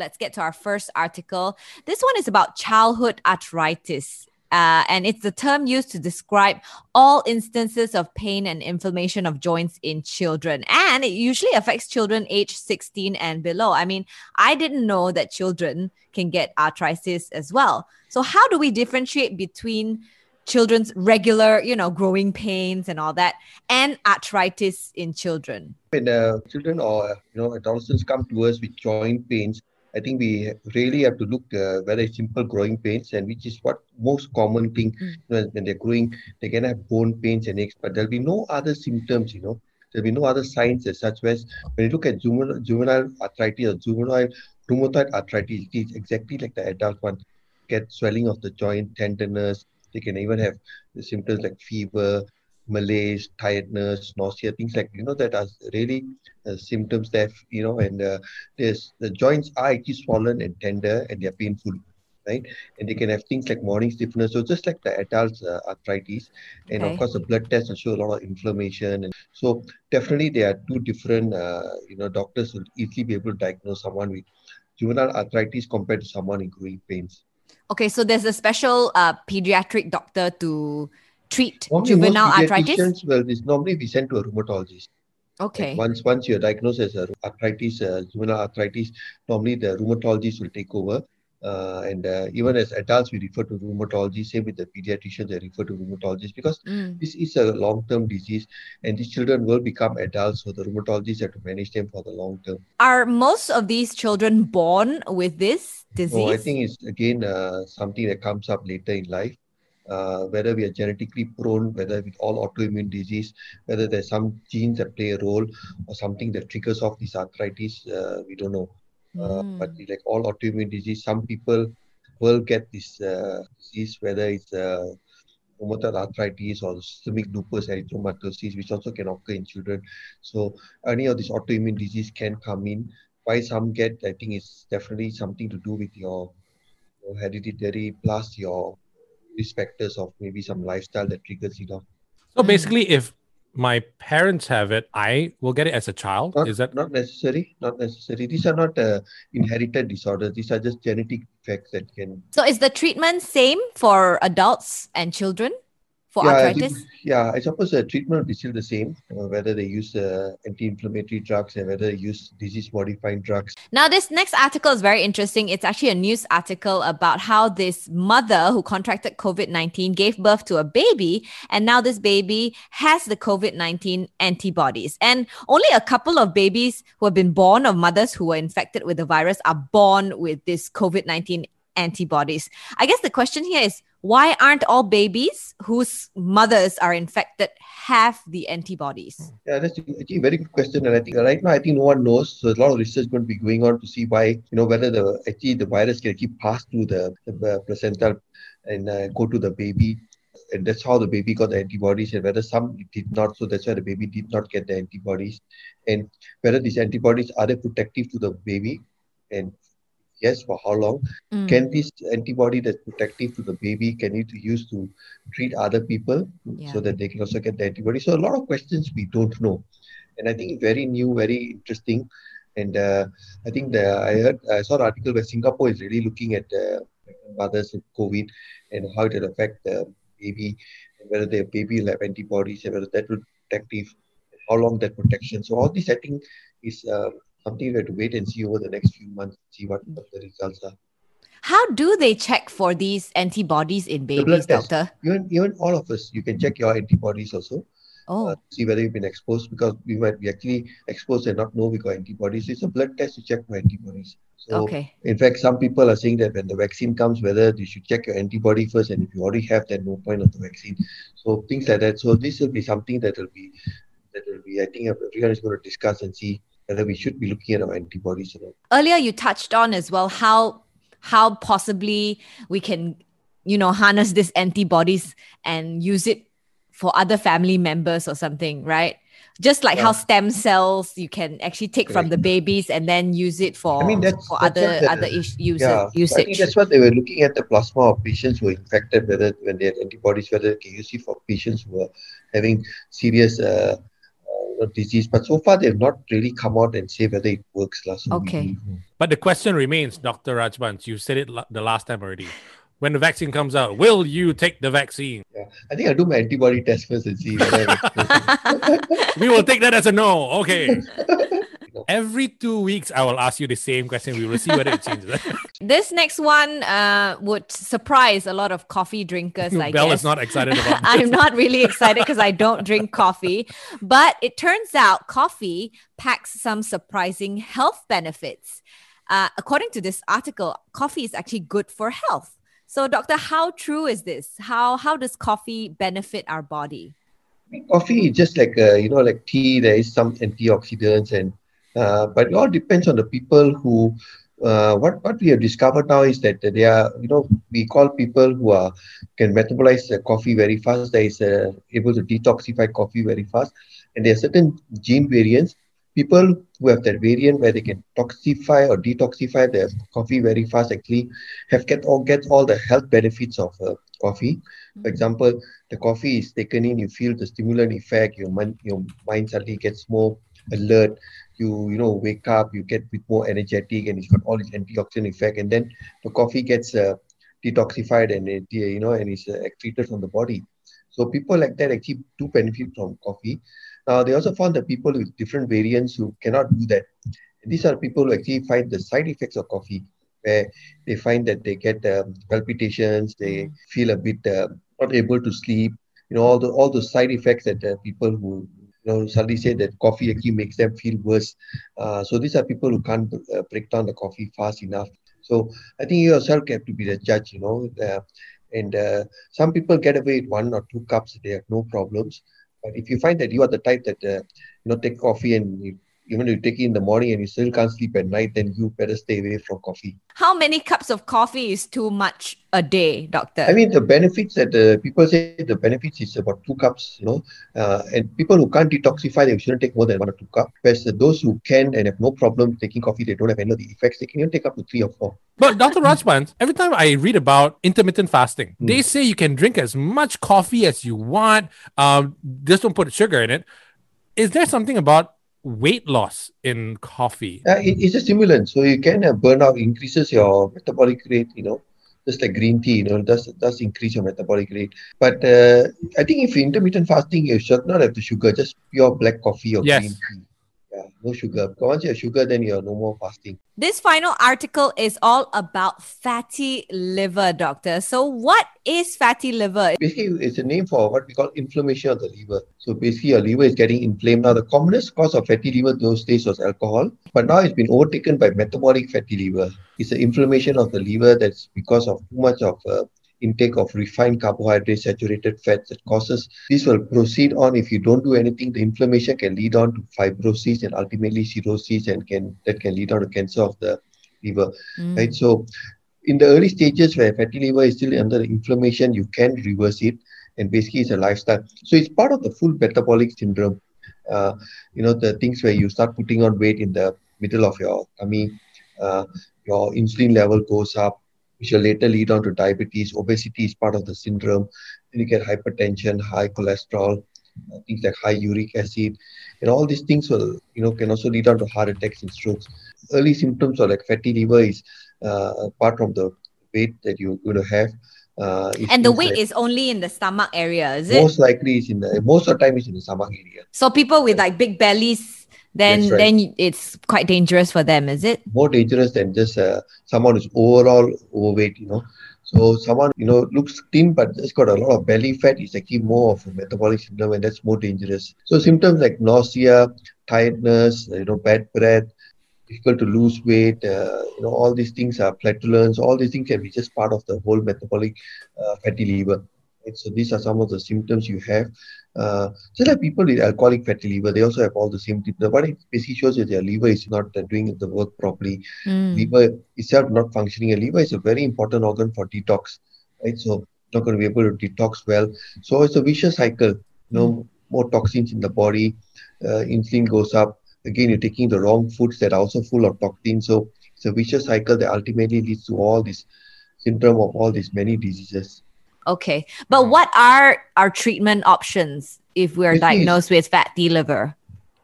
let's get to our first article. This one is about childhood arthritis. Uh, and it's the term used to describe all instances of pain and inflammation of joints in children. And it usually affects children aged 16 and below. I mean, I didn't know that children can get arthritis as well. So, how do we differentiate between children's regular, you know, growing pains and all that, and arthritis in children? When uh, children or you know adolescents come to us with joint pains, I think we really have to look uh, very simple growing pains, and which is what most common thing mm. you know, when they're growing, they can have bone pains and aches, but there'll be no other symptoms, you know. There'll be no other signs as such as when you look at juvenile, juvenile arthritis or juvenile rheumatoid arthritis, it's exactly like the adult one. Get swelling of the joint, tenderness. They can even have the symptoms like fever, malaise, tiredness, nausea, things like you know that are really uh, symptoms that you know, and uh, there's the joints are actually swollen and tender and they're painful, right? And they can have things like morning stiffness, so just like the adults uh, arthritis, and okay. of course the blood test will show a lot of inflammation, and so definitely there are two different, uh, you know, doctors will easily be able to diagnose someone with juvenile arthritis compared to someone in growing pains. Okay, so there's a special uh, pediatric doctor to treat normally juvenile arthritis? Well, it's normally we send to a rheumatologist. Okay. Like once once you're diagnosed as a arthritis, uh, juvenile arthritis, normally the rheumatologist will take over. Uh, and uh, even as adults, we refer to rheumatology. Same with the pediatricians, they refer to rheumatologists because mm. this is a long-term disease, and these children will become adults. So the rheumatologists have to manage them for the long term. Are most of these children born with this disease? No, I think it's again uh, something that comes up later in life uh, whether we are genetically prone, whether with all autoimmune disease, whether there's some genes that play a role or something that triggers off this arthritis, uh, we don't know. Mm. but like all autoimmune disease, some people will get this uh, disease, whether it's uh, rheumatoid arthritis or systemic lupus erythematosus, which also can occur in children. So any of this autoimmune disease can come in. Why some get, I think it's definitely something to do with your, your hereditary plus your risk factors of maybe some lifestyle that triggers it off. So basically, if my parents have it, I will get it as a child. Not, Is that not necessary? Not necessary. These are not uh, inherited disorders. These are just genetic facts that can. So is the treatment same for adults and children? For yeah, arthritis? yeah, I suppose the treatment is still the same, uh, whether they use uh, anti-inflammatory drugs and whether they use disease-modifying drugs. Now, this next article is very interesting. It's actually a news article about how this mother who contracted COVID-19 gave birth to a baby, and now this baby has the COVID-19 antibodies. And only a couple of babies who have been born of mothers who were infected with the virus are born with this COVID-19 antibodies. I guess the question here is why aren't all babies whose mothers are infected have the antibodies? Yeah, that's a very good question. And I think right now, I think no one knows. So a lot of research going to be going on to see why, you know, whether the actually the virus can actually pass through the, the placenta and uh, go to the baby. And that's how the baby got the antibodies, and whether some did not. So that's why the baby did not get the antibodies. And whether these antibodies are they protective to the baby and yes for how long? Mm. can this antibody that's protective to the baby can it be used to treat other people yeah. so that they can also get the antibody? So a lot of questions we don't know. And i think very new very interesting. And uh, i think the, i heard i saw an article where singapore is really looking at uh, mothers with covid and how it will affect the baby and whether the baby will have antibodies and whether that will protective how long that protection. So all this i think is uh, something we have to wait and see over the next few months, see what, what the results are. How do they check for these antibodies in babies, doctor? Even, even all of us, you can check your antibodies also. Oh. Uh, see whether you've been exposed because we might be actually exposed and not know we got antibodies. It's a blood test to check for antibodies. So, okay. in fact, some people are saying that when the vaccine comes, whether you should check your antibody first, and if you already have, then no point of the vaccine. So things like that. So this will be something that will be that will be. I think everyone is going to discuss and see whether we should be looking at our antibodies or not. Earlier, you touched on as well how how possibly we can, you know, harness this antibodies and use it for other family members or something, right? Just like yeah. how stem cells you can actually take Correct. from the babies and then use it for, I mean, that's, for that's other the, other is, user, yeah. usage. I think that's what they were looking at the plasma of patients who were infected, whether when they had antibodies, whether they can use it for patients who are having serious uh, disease. But so far, they've not really come out and say whether it works. Last So we- Okay. But the question remains, Dr. Rajbans, you said it la- the last time already. When the vaccine comes out, will you take the vaccine? I think I'll do my antibody test first and see whether We will take that as a no. Okay. Every two weeks, I will ask you the same question. We will see whether it changes. this next one uh, would surprise a lot of coffee drinkers, I Bel guess. is not excited about this. I'm not really excited because I don't drink coffee. But it turns out coffee packs some surprising health benefits. Uh, according to this article, coffee is actually good for health. So, doctor, how true is this? How how does coffee benefit our body? coffee is just like uh, you know like tea there is some antioxidants and uh, but it all depends on the people who uh, what what we have discovered now is that they are you know we call people who are can metabolize coffee very fast. Is uh, able to detoxify coffee very fast. And there are certain gene variants. People who have that variant where they can toxify or detoxify their coffee very fast actually have get all get all the health benefits of uh, coffee. For example the coffee is taken in, you feel the stimulant effect, your mind, your mind suddenly gets more alert, you you know wake up, you get bit more energetic, and it's got all this antioxidant effect, and then the coffee gets uh, detoxified and it, you know and it's uh, excreted from the body. So people like that actually do benefit from coffee. Now they also found that people with different variants who cannot do that. These are people who actually find the side effects of coffee, where they find that they get um, palpitations, they feel a bit uh, not able to sleep. You know all the all the side effects that uh, people who you know suddenly say that coffee actually makes them feel worse. Uh, so these are people who can't uh, break down the coffee fast enough. So I think you yourself have to be the judge. You know, uh, and uh, some people get away with one or two cups; they have no problems. But if you find that you are the type that uh, you know take coffee and you, even if you take it in the morning and you still can't sleep at night, then you better stay away from coffee. How many cups of coffee is too much a day, doctor? I mean, the benefits that uh, people say the benefits is about two cups, you know, uh, and people who can't detoxify, they shouldn't take more than one or two cups. Whereas those who can and have no problem taking coffee, they don't have any of the effects, they can even take up to three or four. But Dr. Rajbans, every time I read about intermittent fasting, Hmm. they say you can drink as much coffee as you want. Um, just don't put sugar in it. Is there something about weight loss in coffee? Uh, it- it's a stimulant, so you can uh, burn out, increases your metabolic rate, you know, just like green tea, you know, does does increase your metabolic rate. But uh, I think if you're intermittent fasting, you should not have the sugar, just pure black coffee or Yes. green tea. Yeah, no sugar. Because once you have sugar, then you're no more fasting. This final article is all about fatty liver, doctor. So, what is fatty liver? Basically, it's a name for what we call inflammation of the liver. So basically, your liver is getting inflamed. Now, the commonest cause of fatty liver those days was alcohol, but now it's been overtaken by metabolic fatty liver. It's the inflammation of the liver that's because of too much of uh, intake of refined carbohydrates, saturated fats that causes this will proceed on if you don't do anything. The inflammation can lead on to fibrosis and ultimately cirrhosis, and can that can lead on to cancer of the liver Mm. right? So, in the early stages where fatty liver is still under inflammation, you can reverse it, and basically it's a lifestyle. So it's part of the full metabolic syndrome. Uh, you know the things where you start putting on weight in the middle of your tummy, uh, your insulin level goes up, which will later lead on to diabetes. Obesity is part of the syndrome. Then you get hypertension, high cholesterol, things like high uric acid, and all these things will you know can also lead on to heart attacks and strokes. Early symptoms are like fatty liver is uh, apart from the weight that you're going to have. Uh, And the weight like- is only in the stomach area, is it? most likely is in the most of the time is in the stomach area. So, people with like big bellies, then right. then it's quite dangerous for them, is it? More dangerous than just uh, someone who's overall overweight. You know, so someone you know looks thin but just got a lot of belly fat is actually more of a metabolic syndrome and that's more dangerous. So symptoms like nausea, tiredness, you know, bad breath, difficult to lose weight, uh, you know, all these things are flatulence. All these things can be just part of the whole metabolic uh, fatty liver. So these are some of the symptoms you have. Uh, just like people with alcoholic fatty liver, they also have all the same symptoms. What it basically shows is their liver is not uh, doing the work properly. Mm. Liver itself not functioning. A liver is a very important organ for detox, right? So not going to be able to detox well. So it's a vicious cycle. You know, more toxins in the body, uh, insulin goes up. Again, you're taking the wrong foods that are also full of toxins. So it's a vicious cycle that ultimately leads to all this syndrome of all these many diseases. Okay. But what are our treatment options if we're Basically, diagnosed with fatty liver?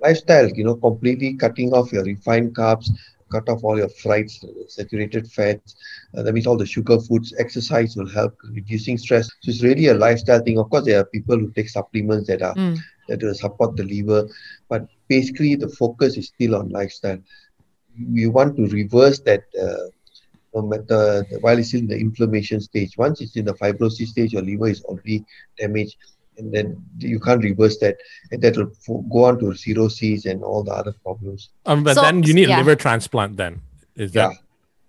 lifestyle, you know, completely cutting off your refined carbs, cut off all your fried, saturated fats. Uh, that means all the sugar foods. Exercise will help reducing stress. So it's really a lifestyle thing. Of course, there are people who take supplements that are Mm. that will support the liver, but basically the focus is still on lifestyle. We want to reverse that. Uh, no matter while it's in the inflammation stage, once it's in the fibrosis stage, your liver is already damaged, and then you can't reverse that, and that will fo- go on to cirrhosis and all the other problems. Um, but So- then you need yeah. a liver transplant. Then is that? Yeah.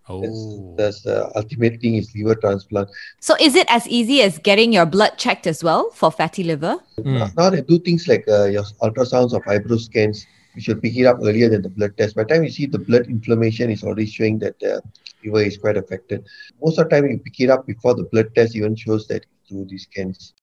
Oh, That's, that's the ultimate thing is liver transplant. So is it as easy as getting your blood checked as well for fatty liver? Mm. Now they do things like uh, your ultrasounds or fibro scans. You should pick it up earlier than the blood test. By the time you see the blood inflammation is already showing that the liver is quite affected. Most of the time you pick it up before the blood test even shows that through these scans.